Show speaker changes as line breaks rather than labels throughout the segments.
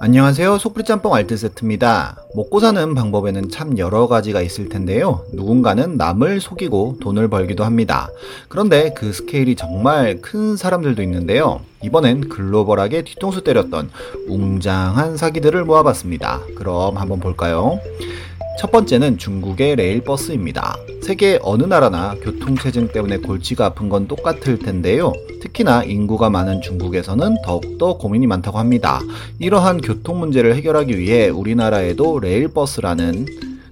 안녕하세요. 속풀이짬뽕 알뜰 세트입니다. 먹고 사는 방법에는 참 여러 가지가 있을 텐데요. 누군가는 남을 속이고 돈을 벌기도 합니다. 그런데 그 스케일이 정말 큰 사람들도 있는데요. 이번엔 글로벌하게 뒤통수 때렸던 웅장한 사기들을 모아봤습니다. 그럼 한번 볼까요? 첫 번째는 중국의 레일버스입니다. 세계 어느 나라나 교통체증 때문에 골치가 아픈 건 똑같을 텐데요. 특히나 인구가 많은 중국에서는 더욱더 고민이 많다고 합니다. 이러한 교통 문제를 해결하기 위해 우리나라에도 레일버스라는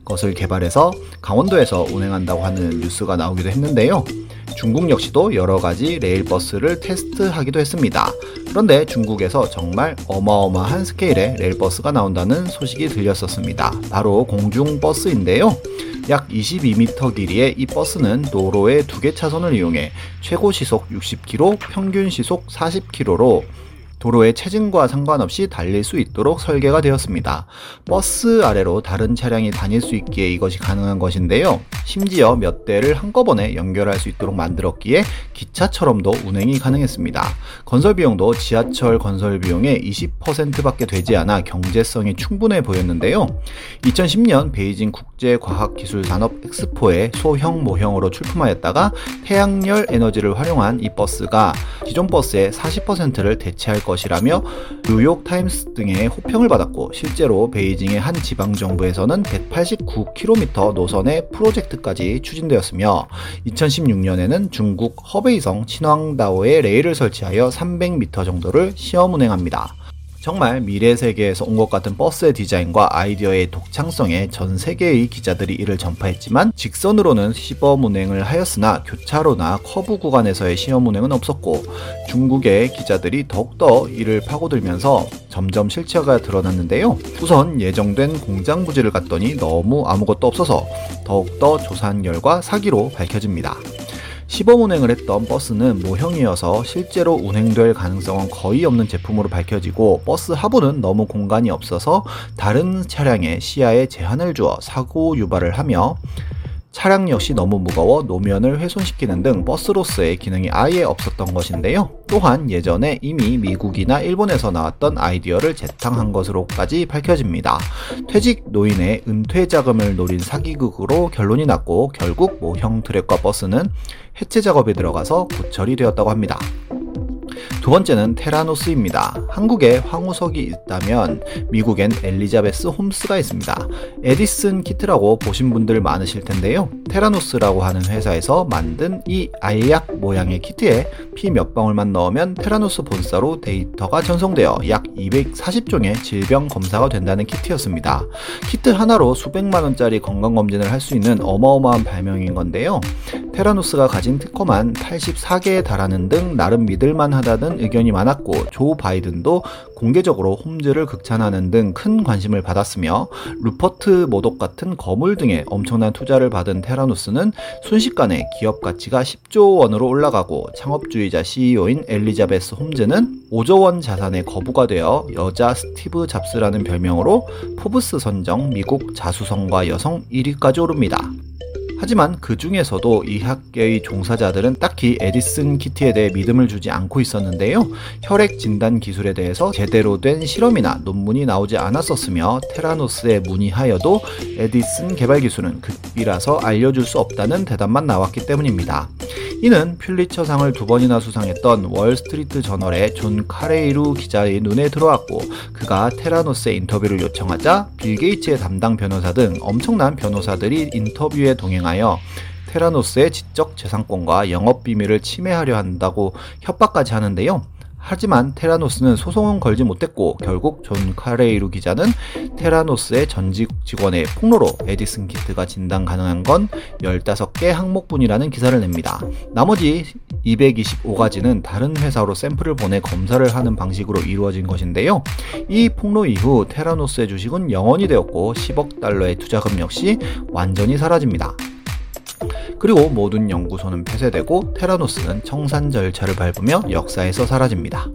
것을 개발해서 강원도에서 운행한다고 하는 뉴스가 나오기도 했는데요. 중국 역시도 여러 가지 레일버스를 테스트하기도 했습니다. 그런데 중국에서 정말 어마어마한 스케일의 레일버스가 나온다는 소식이 들렸었습니다. 바로 공중버스인데요. 약 22m 길이의 이 버스는 도로의 두 개 차선을 이용해 최고 시속 60km, 평균 시속 40km로 도로의 체증과 상관없이 달릴 수 있도록 설계가 되었습니다. 버스 아래로 다른 차량이 다닐 수 있기에 이것이 가능한 것인데요. 심지어 몇 대를 한꺼번에 연결할 수 있도록 만들었기에 기차처럼도 운행이 가능했습니다. 건설 비용도 지하철 건설 비용의 20%밖에 되지 않아 경제성이 충분해 보였는데요. 2010년 베이징 국제과학기술산업 엑스포에 소형 모형으로 출품하였다가 태양열 에너지를 활용한 이 버스가 기존 버스의 40%를 대체할 것이라며 뉴욕 타임스 등의 호평을 받았고 실제로 베이징의 한 지방 정부에서는 189km 노선의 프로젝트까지 추진되었으며 2016년에는 중국 허베이성 친황다오에 레일을 설치하여 300m 정도를 시험 운행합니다. 정말 미래 세계에서 온 것 같은 버스의 디자인과 아이디어의 독창성에 전 세계의 기자들이 이를 전파했지만 직선으로는 시범 운행을 하였으나 교차로나 커브 구간에서의 시험 운행은 없었고 중국의 기자들이 더욱더 이를 파고들면서 점점 실체가 드러났는데요. 우선 예정된 공장 부지를 갔더니 너무 아무것도 없어서 더욱더 조사한 결과 사기로 밝혀집니다. 시범 운행을 했던 버스는 모형이어서 실제로 운행될 가능성은 거의 없는 제품으로 밝혀지고 버스 하부는 너무 공간이 없어서 다른 차량의 시야에 제한을 주어 사고 유발을 하며 차량 역시 너무 무거워 노면을 훼손시키는 등 버스로서의 기능이 아예 없었던 것인데요. 또한 예전에 이미 미국이나 일본에서 나왔던 아이디어를 재탕한 것으로까지 밝혀집니다. 퇴직 노인의 은퇴 자금을 노린 사기극으로 결론이 났고 결국 모형 트랙과 버스는 해체 작업에 들어가서 고철이 되었다고 합니다. 두 번째는 테라노스입니다. 한국에 황우석이 있다면 미국엔 엘리자베스 홈스가 있습니다. 에디슨 키트라고 보신 분들 많으실 텐데요. 테라노스라고 하는 회사에서 만든 이 알약 모양의 키트에 피 몇 방울만 넣으면 테라노스 본사로 데이터가 전송되어 약 240종의 질병 검사가 된다는 키트였습니다. 키트 하나로 수백만 원짜리 건강 검진을 할 수 있는 어마어마한 발명인 건데요. 테라노스가 가진 특허만 84개에 달하는 등 나름 믿을만 하다는 의견이 많았고 조 바이든도 공개적으로 홈즈를 극찬하는 등 큰 관심을 받았으며 루퍼트 머독 같은 거물 등의 엄청난 투자를 받은 테라노스는 순식간에 기업 가치가 10조 원으로 올라가고 창업주이자 CEO인 엘리자베스 홈즈는 5조 원 자산의 거부가 되어 여자 스티브 잡스라는 별명으로 포브스 선정 미국 자수성가 여성 1위까지 오릅니다. 하지만 그 중에서도 이 학계의 종사자들은 딱히 에디슨 키트에 대해 믿음을 주지 않고 있었는데요. 혈액 진단 기술에 대해서 제대로 된 실험이나 논문이 나오지 않았었으며 테라노스에 문의하여도 에디슨 개발 기술은 극비라서 알려줄 수 없다는 대답만 나왔기 때문입니다. 이는 퓰리처상을 두 번이나 수상했던 월스트리트 저널의 존 카레이루 기자의 눈에 들어왔고 그가 테라노스의 인터뷰를 요청하자 빌 게이츠의 담당 변호사 등 엄청난 변호사들이 인터뷰에 동행하여 테라노스의 지적 재산권과 영업 비밀을 침해하려 한다고 협박까지 하는데요. 하지만 테라노스는 소송은 걸지 못했고 결국 존 카레이루 기자는 테라노스의 전직 직원의 폭로로 에디슨 키트가 진단 가능한 건 15개 항목뿐이라는 기사를 냅니다. 나머지 225가지는 다른 회사로 샘플을 보내 검사를 하는 방식으로 이루어진 것인데요. 이 폭로 이후 테라노스의 주식은 영원이 되었고 10억 달러의 투자금 역시 완전히 사라집니다. 그리고 모든 연구소는 폐쇄되고 테라노스는 청산 절차를 밟으며 역사에서 사라집니다.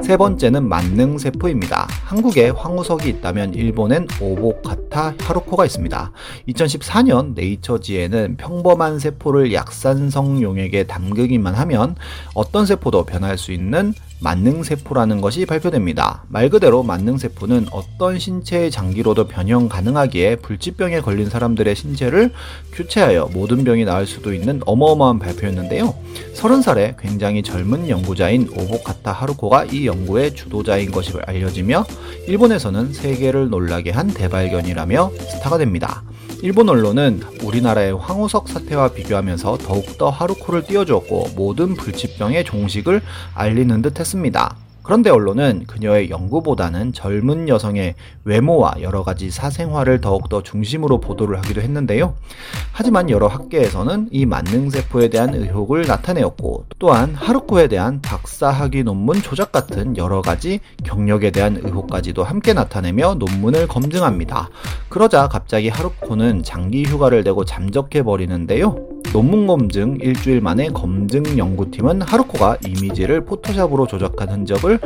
세 번째는 만능 세포입니다. 한국에 황우석이 있다면 일본엔 오보카타 하루코가 있습니다. 2014년 네이처지에는 평범한 세포를 약산성 용액에 담그기만 하면 어떤 세포도 변할 수 있는 만능세포라는 것이 발표됩니다. 말 그대로 만능세포는 어떤 신체의 장기로도 변형 가능하기에 불치병에 걸린 사람들의 신체를 교체하여 모든 병이 나을 수도 있는 어마어마한 발표였는데요. 30살에 굉장히 젊은 연구자인 오보카타 하루코가 이 연구의 주도자인 것이 알려지며 일본에서는 세계를 놀라게 한 대발견이라며 스타가 됩니다. 일본 언론은 우리나라의 황우석 사태와 비교하면서 더욱더 하루코를 띄워주었고 모든 불치병의 종식을 알리는 듯 했습니다. 그런데 언론은 그녀의 연구보다는 젊은 여성의 외모와 여러 가지 사생활을 더욱더 중심으로 보도를 하기도 했는데요. 하지만 여러 학계에서는 이 만능세포에 대한 의혹을 나타내었고 또한 하루코에 대한 박사학위 논문 조작 같은 여러 가지 경력에 대한 의혹까지도 함께 나타내며 논문을 검증합니다. 그러자 갑자기 하루코는 장기 휴가를 내고 잠적해 버리는데요. 논문 검증 일주일 만에 검증 연구팀은 하루코가 이미지를 포토샵으로 조작한 흔적을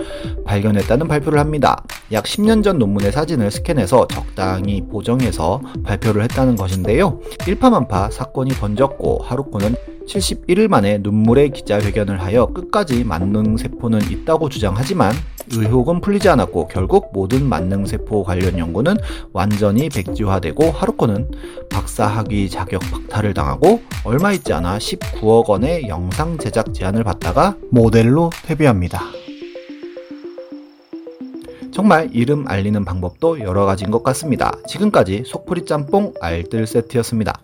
발견했다는 발표를 합니다. 약 10년 전 논문의 사진을 스캔해서 적당히 보정해서 발표를 했다는 것인데요. 일파만파 사건이 번졌고 하루코는 71일 만에 눈물의 기자회견을 하여 끝까지 만능세포는 있다고 주장하지만 의혹은 풀리지 않았고 결국 모든 만능세포 관련 연구는 완전히 백지화되고 하루코는 박사학위 자격 박탈을 당하고 얼마 있지 않아 19억 원의 영상 제작 제안을 받다가 모델로 데뷔합니다. 정말 이름 알리는 방법도 여러 가지인 것 같습니다. 지금까지 속풀이 짬뽕 알뜰 세트였습니다.